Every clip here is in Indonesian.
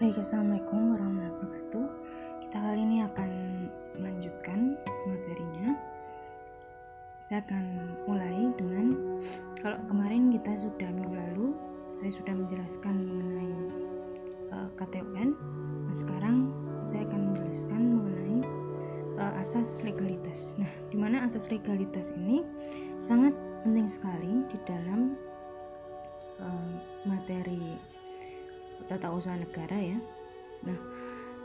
Baik, Assalamualaikum warahmatullahi wabarakatuh. Kita kali ini akan melanjutkan materinya. Saya akan mulai dengan Kalau kemarin kita sudah minggu lalu Saya sudah menjelaskan mengenai uh, eh, KTUN Nah sekarang saya akan menjelaskan mengenai uh, asas legalitas. Nah di mana asas legalitas ini sangat penting sekali di dalam uh, materi tata usaha negara ya. Nah,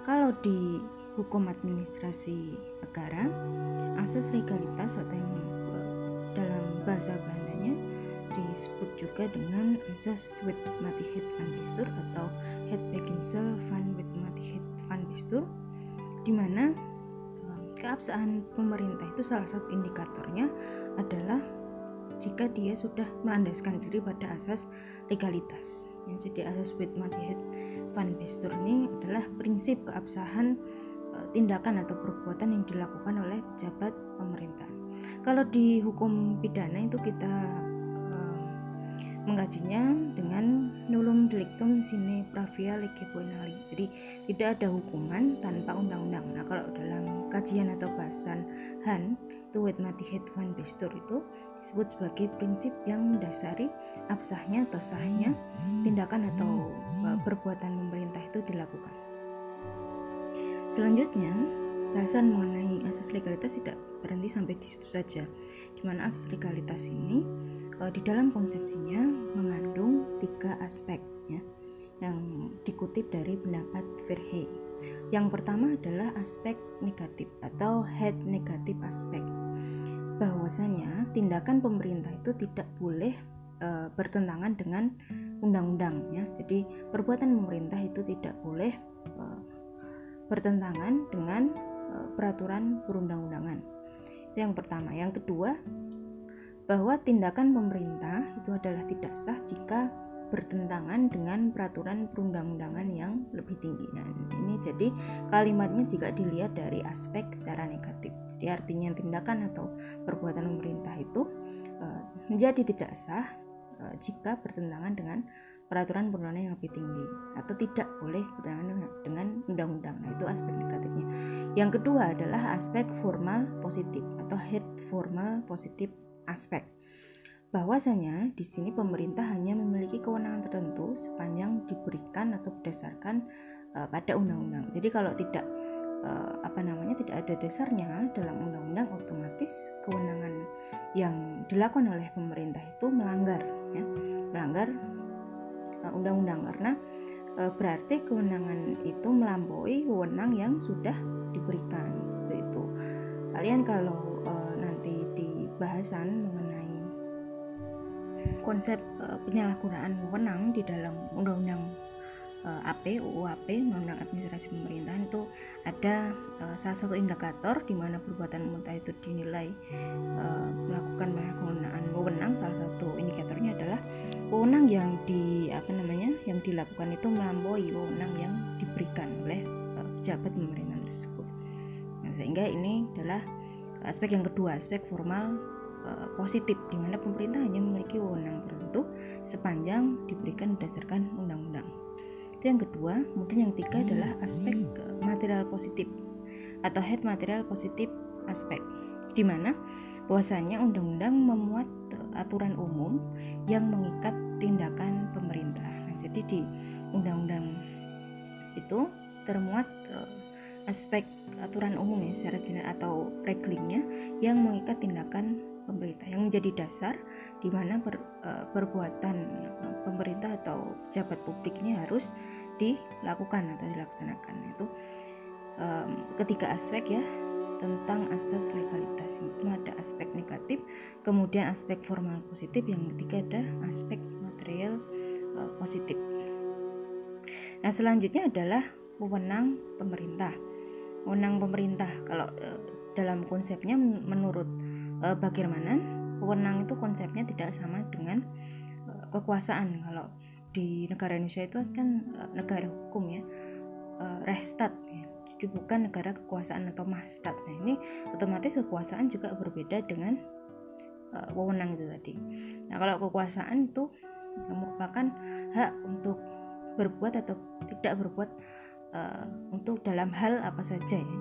kalau di hukum administrasi negara, asas legalitas atau yang eh, dalam bahasa Belandanya disebut juga dengan asas wet matighid van Bistur atau het beginsel van wet matighid van Bistur di mana eh, keabsahan pemerintah itu salah satu indikatornya adalah jika dia sudah melandaskan diri pada asas legalitas. Ya, jadi asas Witmatihet van Bestur ini adalah prinsip keabsahan e, tindakan atau perbuatan yang dilakukan oleh pejabat pemerintah. Kalau di hukum pidana itu kita e, mengkajinya dengan nulum delictum sine pravia lege bonali. Jadi tidak ada hukuman tanpa undang-undang. Nah, kalau dalam kajian atau bahasan Han itu Wetmatihet van Bestur itu disebut sebagai prinsip yang mendasari absahnya atau sahnya tindakan atau e, perbuatan pemerintah itu dilakukan. Selanjutnya, bahasan mengenai asas legalitas tidak berhenti sampai di situ saja. Di mana asas legalitas ini e, di dalam konsepsinya mengandung tiga aspek ya yang dikutip dari pendapat Verhey yang pertama adalah aspek negatif atau head negatif aspek. Bahwasanya tindakan pemerintah itu tidak boleh e, bertentangan dengan undang-undang ya. Jadi perbuatan pemerintah itu tidak boleh e, bertentangan dengan e, peraturan perundang-undangan. Itu yang pertama. Yang kedua, bahwa tindakan pemerintah itu adalah tidak sah jika bertentangan dengan peraturan perundang-undangan yang lebih tinggi. Nah, ini jadi kalimatnya jika dilihat dari aspek secara negatif. Jadi artinya tindakan atau perbuatan pemerintah itu uh, menjadi tidak sah uh, jika bertentangan dengan peraturan perundangan yang lebih tinggi atau tidak boleh bertentangan dengan undang-undang. Nah, itu aspek negatifnya. Yang kedua adalah aspek formal positif atau head formal positif aspek bahwasanya di sini pemerintah hanya memiliki kewenangan tertentu sepanjang diberikan atau berdasarkan uh, pada undang-undang. Jadi kalau tidak uh, apa namanya tidak ada dasarnya dalam undang-undang otomatis kewenangan yang dilakukan oleh pemerintah itu melanggar ya, melanggar uh, undang-undang karena uh, berarti kewenangan itu melampaui wewenang yang sudah diberikan seperti itu. Kalian kalau uh, nanti di bahasan konsep uh, penyalahgunaan wewenang di dalam undang-undang uh, AP UU AP Undang-Undang Administrasi Pemerintahan itu ada uh, salah satu indikator di mana perbuatan pemerintah itu dinilai melakukan penyalahgunaan wewenang salah satu indikatornya adalah wewenang yang di apa namanya yang dilakukan itu melampaui wewenang yang diberikan oleh uh, pejabat pemerintahan tersebut. Nah, sehingga ini adalah aspek yang kedua, aspek formal Eh, positif di mana pemerintah hanya memiliki wewenang tertentu sepanjang diberikan berdasarkan undang-undang. Itu yang kedua, kemudian yang ketiga adalah aspek material positif atau head material positif aspek di mana bahwasanya undang-undang memuat aturan umum yang mengikat tindakan pemerintah. Nah, jadi di undang-undang itu termuat eh, aspek aturan umum ya secara general atau reglingnya yang mengikat tindakan pemerintah yang menjadi dasar di mana per, uh, perbuatan pemerintah atau pejabat ini harus dilakukan atau dilaksanakan. Itu um, ketiga aspek ya tentang asas legalitas. Yang pertama ada aspek negatif kemudian aspek formal positif yang ketiga ada aspek material uh, positif. Nah selanjutnya adalah wewenang pemerintah. Wewenang pemerintah kalau uh, dalam konsepnya menurut e, bagaimana? Wewenang itu konsepnya tidak sama dengan e, kekuasaan. Kalau di negara Indonesia itu kan e, negara hukum ya e, restat ya. jadi bukan negara kekuasaan atau mastat nah ini otomatis kekuasaan juga berbeda dengan e, wewenang itu tadi. Nah kalau kekuasaan itu merupakan hak untuk berbuat atau tidak berbuat uh, untuk dalam hal apa saja ya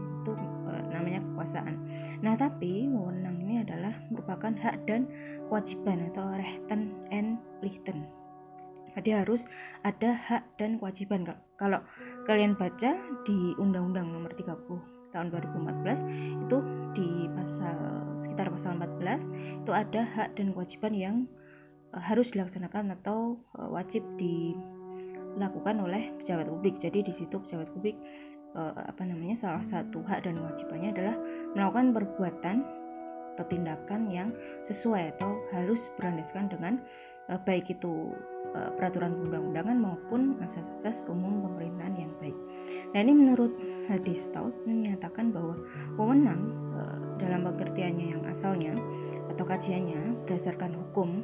namanya kekuasaan. Nah tapi wewenang ini adalah merupakan hak dan kewajiban atau rechten and plichten. Jadi harus ada hak dan kewajiban. Kalau kalian baca di Undang-Undang Nomor 30 tahun 2014 itu di pasal sekitar pasal 14 itu ada hak dan kewajiban yang uh, harus dilaksanakan atau uh, wajib dilakukan oleh pejabat publik. Jadi di situ pejabat publik uh, apa namanya salah satu hak dan kewajibannya adalah melakukan perbuatan atau tindakan yang sesuai atau harus berlandaskan dengan uh, baik itu uh, peraturan perundang-undangan maupun asas-asas umum pemerintahan yang baik. Nah ini menurut hadis Taut menyatakan bahwa wewenang uh, dalam pengertiannya yang asalnya atau kajiannya berdasarkan hukum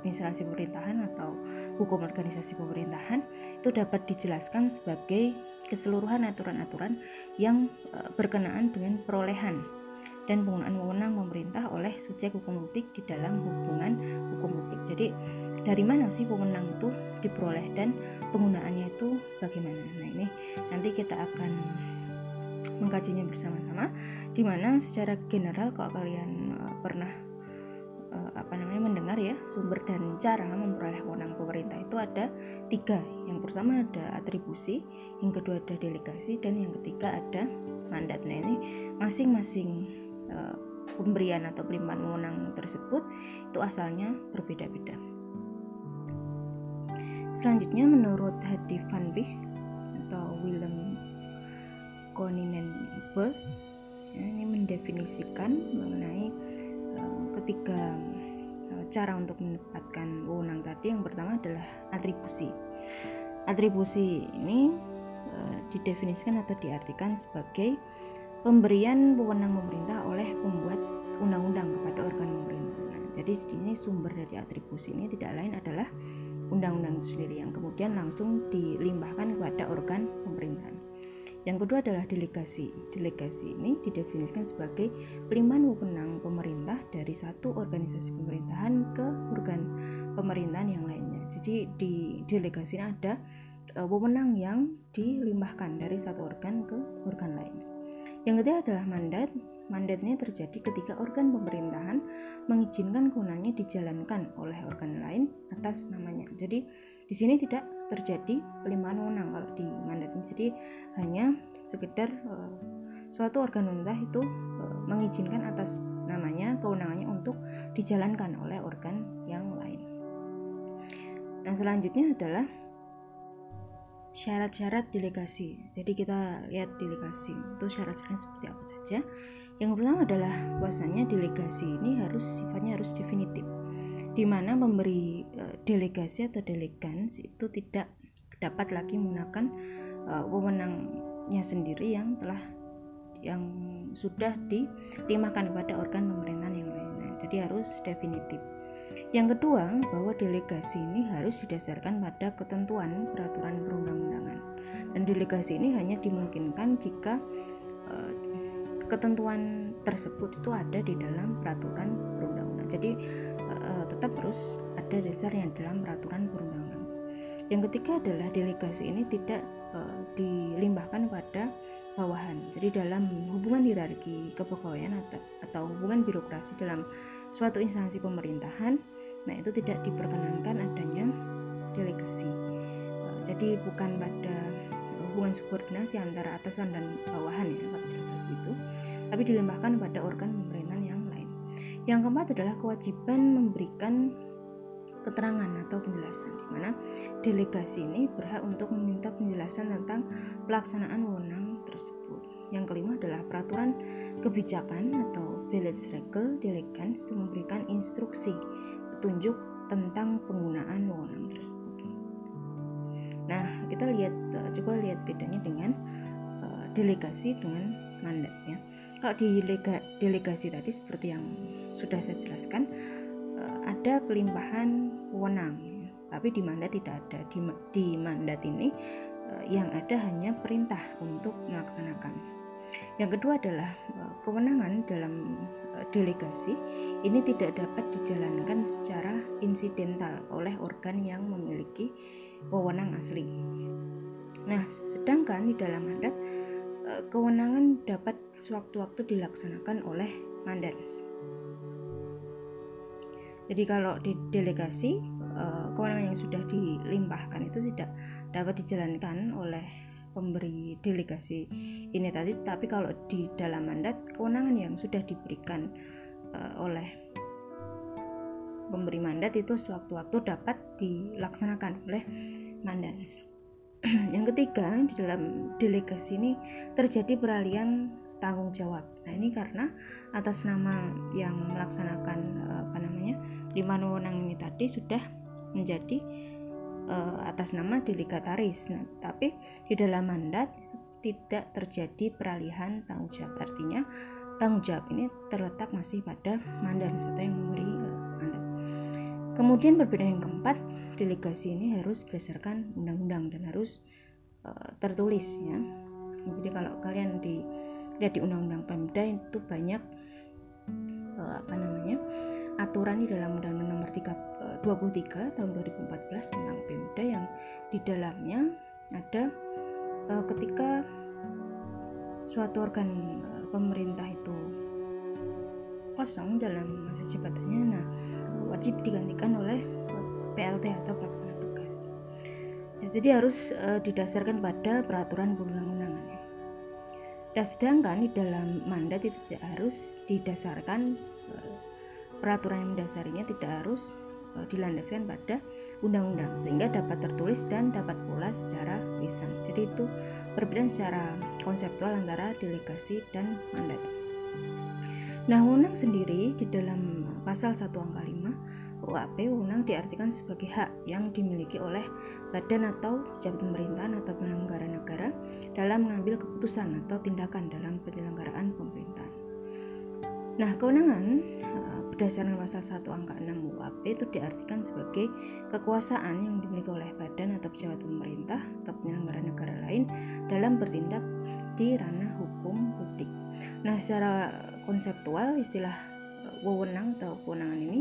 administrasi pemerintahan atau hukum organisasi pemerintahan itu dapat dijelaskan sebagai keseluruhan aturan-aturan yang e, berkenaan dengan perolehan dan penggunaan wewenang pemerintah oleh subjek hukum publik di dalam hubungan hukum publik. Jadi dari mana sih wewenang itu diperoleh dan penggunaannya itu bagaimana? Nah ini nanti kita akan mengkajinya bersama-sama. Di mana secara general kalau kalian e, pernah uh, apa namanya mendengar ya sumber dan cara memperoleh wewenang pemerintah itu ada tiga. Yang pertama ada atribusi yang kedua ada delegasi dan yang ketiga ada mandat. Nah ini masing-masing uh, pemberian atau pelimpahan wewenang tersebut itu asalnya berbeda-beda. Selanjutnya menurut Hadi van Wijk atau Willem Koninen ya, ini mendefinisikan mengenai ketiga eh, cara untuk mendapatkan wewenang tadi yang pertama adalah atribusi. Atribusi ini uh, didefinisikan atau diartikan sebagai pemberian wewenang pemerintah oleh pembuat undang-undang kepada organ pemerintah. Nah, jadi ini sumber dari atribusi ini tidak lain adalah undang-undang sendiri yang kemudian langsung dilimpahkan kepada organ pemerintahan. Yang kedua adalah delegasi. Delegasi ini didefinisikan sebagai pelimpahan wewenang pemerintah dari satu organisasi pemerintahan ke organ pemerintahan yang lainnya. Jadi di delegasi ini ada e, wewenang yang dilimpahkan dari satu organ ke organ lain. Yang ketiga adalah mandat. Mandat ini terjadi ketika organ pemerintahan mengizinkan kewenangannya dijalankan oleh organ lain atas namanya. Jadi di sini tidak terjadi pelimpahan wewenang kalau di mandat ini. Jadi hanya sekedar uh, suatu organ pemerintah itu uh, mengizinkan atas namanya kewenangannya untuk dijalankan oleh organ yang lain. Dan selanjutnya adalah syarat-syarat delegasi. Jadi kita lihat delegasi itu syarat-syaratnya seperti apa saja. Yang pertama adalah bahwasanya delegasi ini harus sifatnya harus definitif di mana pemberi uh, delegasi atau delegans itu tidak dapat lagi menggunakan uh, wewenangnya sendiri yang telah yang sudah dilimpahkan kepada organ pemerintahan yang lainnya. Jadi harus definitif. Yang kedua, bahwa delegasi ini harus didasarkan pada ketentuan peraturan perundang-undangan. Dan delegasi ini hanya dimungkinkan jika uh, ketentuan tersebut itu ada di dalam peraturan. Jadi uh, tetap harus ada dasar yang dalam peraturan perundang-undangan. Yang ketiga adalah delegasi ini tidak uh, dilimpahkan pada bawahan. Jadi dalam hubungan hierarki kepegawaian atau, atau hubungan birokrasi dalam suatu instansi pemerintahan, nah itu tidak diperkenankan adanya delegasi. Uh, jadi bukan pada hubungan subordinasi antara atasan dan bawahan ya delegasi itu, tapi dilimpahkan pada organ pemerintahan yang keempat adalah kewajiban memberikan keterangan atau penjelasan di mana delegasi ini berhak untuk meminta penjelasan tentang pelaksanaan wewenang tersebut. Yang kelima adalah peraturan kebijakan atau Beleidsregel delegans untuk memberikan instruksi petunjuk tentang penggunaan wewenang tersebut. Nah, kita lihat eh, coba lihat bedanya dengan uh, delegasi dengan mandat ya. Kalau di delegasi tadi seperti yang sudah saya jelaskan eh, ada pelimpahan wewenang tapi di mandat tidak ada di, di mandat ini eh, yang ada hanya perintah untuk melaksanakan yang kedua adalah eh, kewenangan dalam delegasi ini tidak dapat dijalankan secara insidental oleh organ yang memiliki wewenang asli. Nah, sedangkan di dalam mandat kewenangan dapat sewaktu-waktu dilaksanakan oleh mandans. Jadi kalau di delegasi eh, kewenangan yang sudah dilimpahkan itu tidak dapat dijalankan oleh pemberi delegasi ini tadi tapi kalau di dalam mandat kewenangan yang sudah diberikan uh, oleh pemberi mandat itu sewaktu-waktu dapat dilaksanakan oleh mandans. yang ketiga di dalam delegasi ini terjadi peralihan tanggung jawab. Nah ini karena atas nama yang melaksanakan eh, apa namanya lima wewenang ini tadi sudah menjadi uh, atas nama delegataris. Nah, tapi di dalam mandat tidak terjadi peralihan tanggung jawab. Artinya tanggung jawab ini terletak masih pada mandat atau yang memberi uh, mandat. Kemudian perbedaan yang keempat, delegasi ini harus berdasarkan undang-undang dan harus uh, tertulis ya. Jadi kalau kalian di lihat di undang-undang Pemda itu banyak uh, apa namanya? Aturan di dalam Undang-Undang Nomor 3, 23 eh, tahun 2014 tentang Pemda yang di dalamnya ada uh, ketika suatu organ uh, pemerintah itu kosong dalam masa jabatannya, nah wajib digantikan oleh PLT atau pelaksana tugas. Ya, jadi harus didasarkan pada peraturan perundang-undangan. Dan sedangkan di dalam mandat itu tidak harus didasarkan peraturan yang mendasarinya tidak harus uh, dilandaskan pada undang-undang sehingga dapat tertulis dan dapat pula secara lisan. Jadi itu perbedaan secara konseptual antara delegasi dan mandat. Nah, wewenang sendiri di dalam pasal 1 angka 5 UAP wewenang diartikan sebagai hak yang dimiliki oleh badan atau pejabat pemerintahan atau penyelenggara negara dalam mengambil keputusan atau tindakan dalam penyelenggaraan pemerintahan. Nah, kewenangan berdasarkan pasal 1 angka 6 UAP itu diartikan sebagai kekuasaan yang dimiliki oleh badan atau pejabat pemerintah atau penyelenggara negara lain dalam bertindak di ranah hukum publik. Nah, secara konseptual istilah eh, wewenang atau kewenangan ini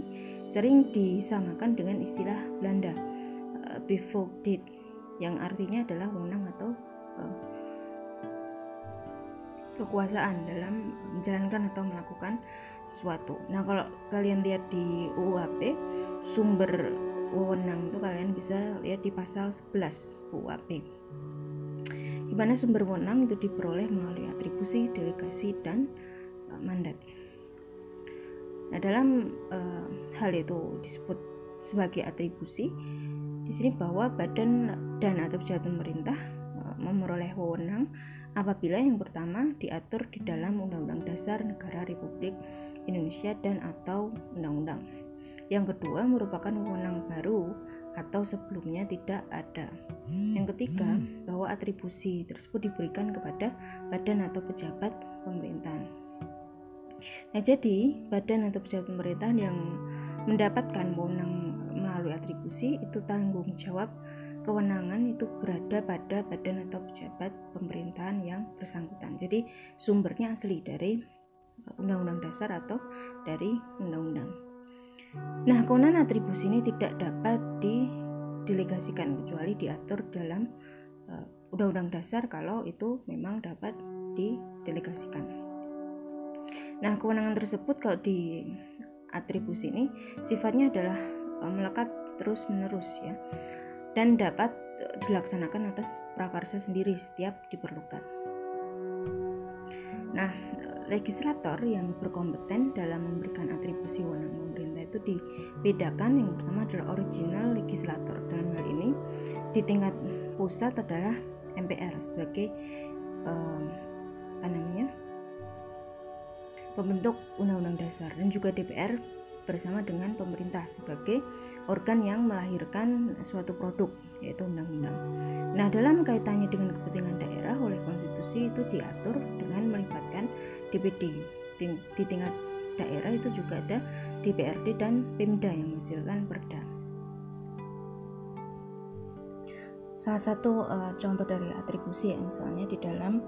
sering disamakan dengan istilah Belanda uh, bevoegdheid yang artinya adalah wewenang atau uh, kekuasaan dalam menjalankan atau melakukan sesuatu. Nah, kalau kalian lihat di UUHP sumber wewenang itu kalian bisa lihat di pasal 11 UUHP. Di mana sumber wewenang itu diperoleh melalui atribusi, delegasi dan uh, mandat. Nah, dalam uh, hal itu disebut sebagai atribusi di sini bahwa badan dan atau pejabat pemerintah uh, memperoleh wewenang apabila yang pertama diatur di dalam Undang-Undang Dasar Negara Republik Indonesia dan atau undang-undang. Yang kedua merupakan wewenang baru atau sebelumnya tidak ada. Yang ketiga, bahwa atribusi tersebut diberikan kepada badan atau pejabat pemerintahan. Nah, jadi badan atau pejabat pemerintahan yang mendapatkan wewenang melalui atribusi itu tanggung jawab kewenangan itu berada pada badan atau pejabat pemerintahan yang bersangkutan. Jadi sumbernya asli dari undang-undang dasar atau dari undang-undang. Nah, kewenangan atribusi ini tidak dapat didelegasikan kecuali diatur dalam uh, undang-undang dasar kalau itu memang dapat didelegasikan. Nah, kewenangan tersebut kalau di atribusi ini sifatnya adalah uh, melekat terus-menerus ya dan dapat dilaksanakan atas prakarsa sendiri setiap diperlukan. Nah, legislator yang berkompeten dalam memberikan atribusi wewenang pemerintah itu dibedakan yang pertama adalah original legislator dalam hal ini di tingkat pusat adalah MPR sebagai um, apa namanya pembentuk undang-undang dasar dan juga DPR bersama dengan pemerintah sebagai organ yang melahirkan suatu produk yaitu undang-undang. Nah, dalam kaitannya dengan kepentingan daerah oleh konstitusi itu diatur dengan melibatkan DPD di, tingkat daerah itu juga ada DPRD dan Pemda yang menghasilkan perda. Salah satu uh, contoh dari atribusi ya, misalnya di dalam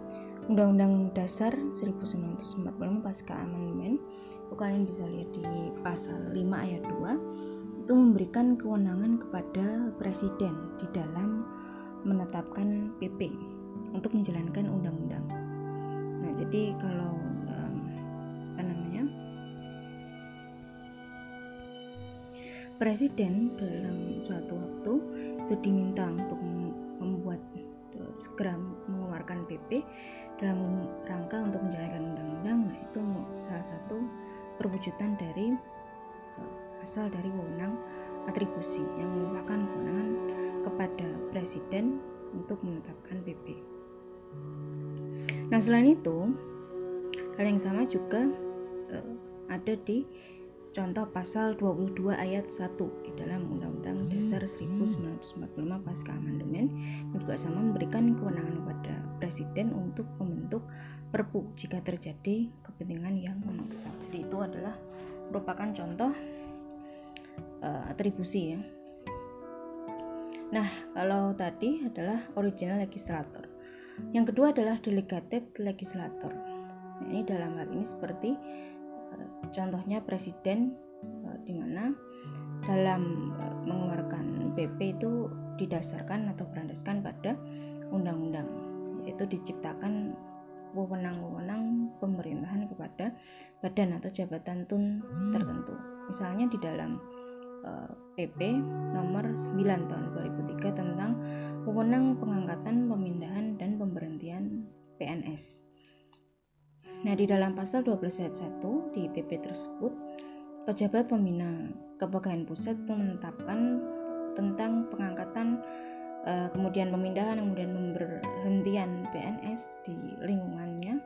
Undang-Undang Dasar 1945 pasca amandemen itu kalian bisa lihat di pasal 5 ayat 2 itu memberikan kewenangan kepada presiden di dalam menetapkan PP untuk menjalankan undang-undang. Nah, jadi kalau apa namanya presiden dalam suatu waktu itu diminta untuk membuat uh, segera mengeluarkan PP dalam rangka untuk menjalankan undang-undang, nah itu salah satu perwujudan dari asal dari wewenang atribusi yang merupakan kewenangan kepada presiden untuk menetapkan PP. Nah, selain itu, hal yang sama juga uh, ada di contoh pasal 22 ayat 1 di dalam Undang-Undang Dasar 1945 pasca amandemen juga sama memberikan kewenangan kepada presiden untuk membentuk perpu jika terjadi kepentingan yang memaksa. Jadi itu adalah merupakan contoh uh, atribusi ya. Nah, kalau tadi adalah original legislator. Yang kedua adalah delegated legislator. Nah, ini dalam hal ini seperti uh, contohnya presiden uh, di mana dalam uh, mengeluarkan BP itu didasarkan atau berandaskan pada undang-undang yaitu diciptakan wewenang-wewenang pemerintahan kepada badan atau jabatan tun tertentu. Misalnya di dalam PP eh, nomor 9 tahun 2003 tentang wewenang pengangkatan, pemindahan dan pemberhentian PNS. Nah, di dalam pasal 12 ayat 1 di PP tersebut, pejabat pembina kepegawaian pusat menetapkan tentang pengangkatan eh, kemudian pemindahan kemudian pemberhentian PNS di lingkungannya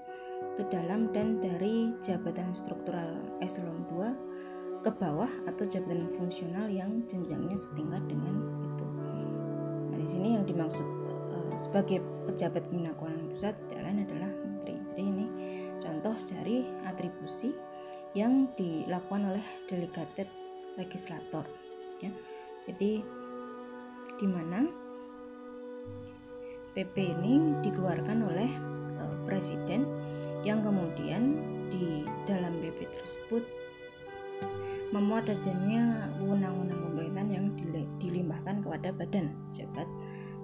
itu dalam dan dari jabatan struktural eselon 2 ke bawah atau jabatan fungsional yang jenjangnya setingkat dengan itu. Nah, di sini yang dimaksud uh, sebagai pejabat pembina keuangan pusat lain adalah menteri. Jadi ini contoh dari atribusi yang dilakukan oleh delegated legislator ya. Jadi di mana PP ini dikeluarkan oleh uh, presiden yang kemudian di dalam PP tersebut memuat adanya wewenang-wewenang pemerintahan yang dilimpahkan kepada badan jabat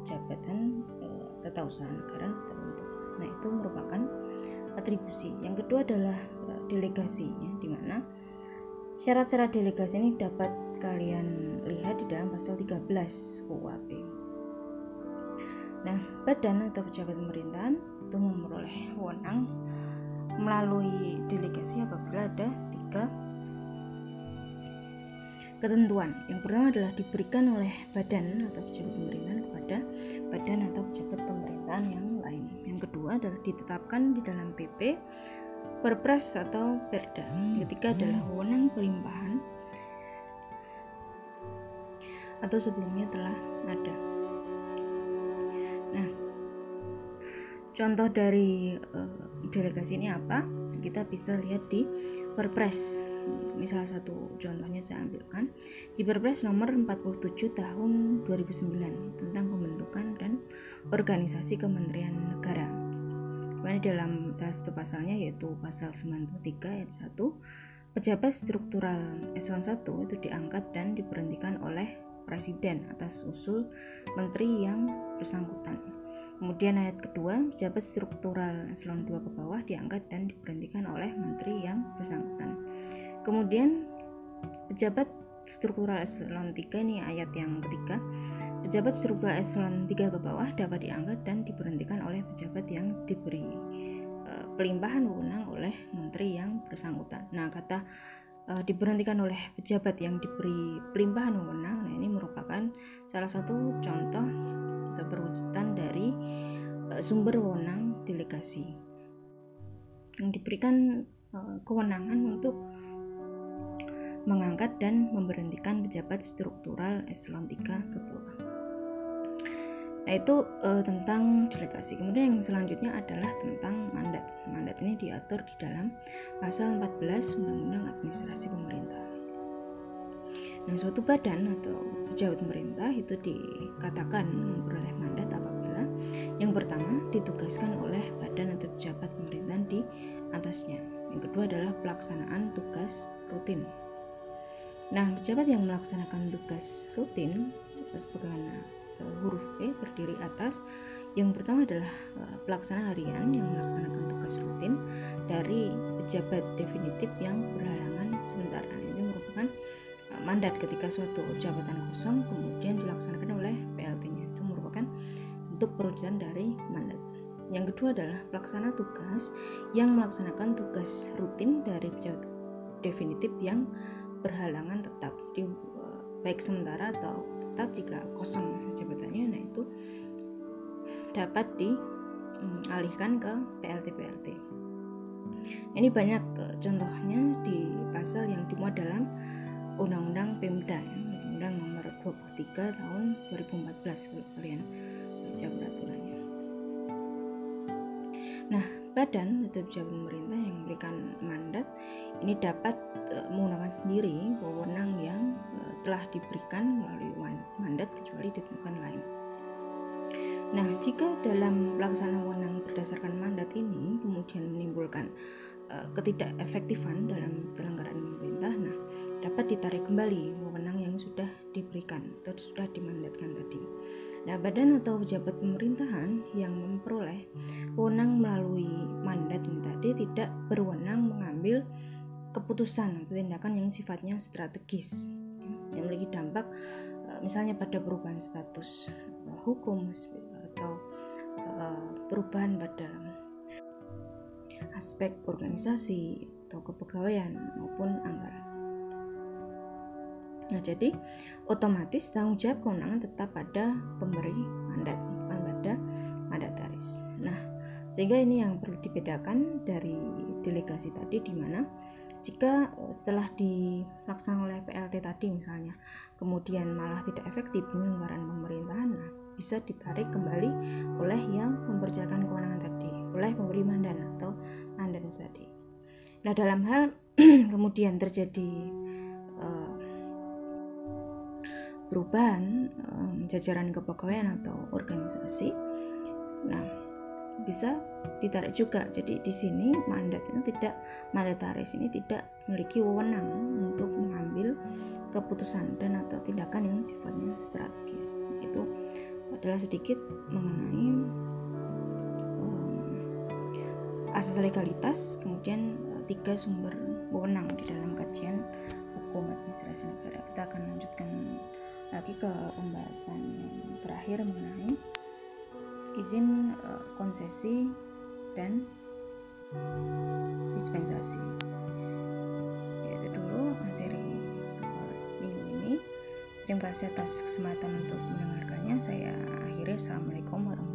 jabatan e, tata usaha negara tertentu. Nah itu merupakan atribusi. Yang kedua adalah e, delegasi, ya, di mana syarat-syarat delegasi ini dapat kalian lihat di dalam pasal 13 UAP. Nah, badan atau pejabat pemerintahan itu memperoleh wewenang melalui delegasi apabila ada tiga ketentuan. Yang pertama adalah diberikan oleh badan atau pejabat pemerintahan kepada badan atau pejabat pemerintahan yang lain. Yang kedua adalah ditetapkan di dalam PP, Perpres atau Perda. Ketiga adalah wewenang pelimpahan atau sebelumnya telah ada. Nah, contoh dari uh, delegasi ini apa? Kita bisa lihat di Perpres ini salah satu contohnya saya ambilkan di Perpres nomor 47 tahun 2009 tentang pembentukan dan organisasi Kementerian Negara. Di mana dalam salah satu pasalnya yaitu pasal 93 ayat 1 pejabat struktural eselon 1 itu diangkat dan diberhentikan oleh presiden atas usul menteri yang bersangkutan. Kemudian ayat kedua, pejabat struktural eselon 2 ke bawah diangkat dan diberhentikan oleh menteri yang bersangkutan. Kemudian pejabat struktural eselon 3 ini ayat yang ketiga. Pejabat struktural eselon 3 ke bawah dapat diangkat dan diberhentikan oleh pejabat yang diberi e, pelimpahan wewenang oleh menteri yang bersangkutan. Nah, kata e, diberhentikan oleh pejabat yang diberi pelimpahan wewenang, nah ini merupakan salah satu contoh atau perwujudan dari e, sumber wewenang delegasi yang diberikan e, kewenangan untuk mengangkat dan memberhentikan pejabat struktural eselon 3 ke bawah. Nah, itu uh, tentang delegasi. Kemudian yang selanjutnya adalah tentang mandat. Mandat ini diatur di dalam pasal 14 Undang-Undang Administrasi Pemerintah. Nah, suatu badan atau pejabat pemerintah itu dikatakan memperoleh mandat apabila yang pertama ditugaskan oleh badan atau pejabat pemerintahan di atasnya. Yang kedua adalah pelaksanaan tugas rutin Nah, pejabat yang melaksanakan tugas rutin sebagaimana uh, huruf P terdiri atas yang pertama adalah uh, pelaksana harian yang melaksanakan tugas rutin dari pejabat definitif yang berhalangan sementara. Ini merupakan uh, mandat ketika suatu jabatan kosong kemudian dilaksanakan oleh PLT-nya. Itu merupakan bentuk perwujudan dari mandat. Yang kedua adalah pelaksana tugas yang melaksanakan tugas rutin dari pejabat definitif yang berhalangan tetap di eh, baik sementara atau tetap jika kosong masa jabatannya nah itu dapat dialihkan ke PLT-PLT ini banyak eh, contohnya di pasal yang dimuat dalam Undang-Undang Pemda ya, Undang-Undang Nomor 23 Tahun 2014 kalau kalian baca peraturannya. Nah, badan atau pejabat pemerintah yang memberikan mandat ini dapat uh, menggunakan sendiri wewenang yang uh, telah diberikan melalui mandat kecuali ditemukan lain. Nah, jika dalam pelaksanaan wewenang berdasarkan mandat ini kemudian menimbulkan uh, ketidakefektifan dalam penyelenggaraan pemerintah, nah dapat ditarik kembali wewenang yang sudah diberikan atau sudah dimandatkan tadi. Nah, badan atau pejabat pemerintahan yang memperoleh wewenang melalui mandat ini tadi tidak berwenang mengambil keputusan atau tindakan yang sifatnya strategis yang memiliki dampak eh, misalnya pada perubahan status eh, hukum atau eh, perubahan pada aspek organisasi atau kepegawaian maupun anggaran. Nah, jadi otomatis tanggung jawab kewenangan tetap pada pemberi mandat, bukan pada mandataris. Nah, sehingga ini yang perlu dibedakan dari delegasi tadi di mana jika eh, setelah dilaksanakan oleh PLT tadi misalnya, kemudian malah tidak efektif penyelenggaraan pemerintahan, nah bisa ditarik kembali oleh yang mempercayakan kewenangan tadi, oleh pemberi mandat atau mandat tadi. Nah, dalam hal kemudian terjadi perubahan um, jajaran kepegawaian atau organisasi. Nah, bisa ditarik juga. Jadi di sini mandat itu tidak mandataris ini tidak memiliki wewenang untuk mengambil keputusan dan atau tindakan yang sifatnya strategis. Itu adalah sedikit mengenai um, asas legalitas, kemudian uh, tiga sumber wewenang di dalam kajian hukum administrasi negara. Kita akan lanjutkan lagi ke pembahasan yang terakhir mengenai izin uh, konsesi dan dispensasi. Itu dulu materi uh, minggu ini. Terima kasih atas kesempatan untuk mendengarkannya. Saya akhiri. Assalamualaikum warahmatullahi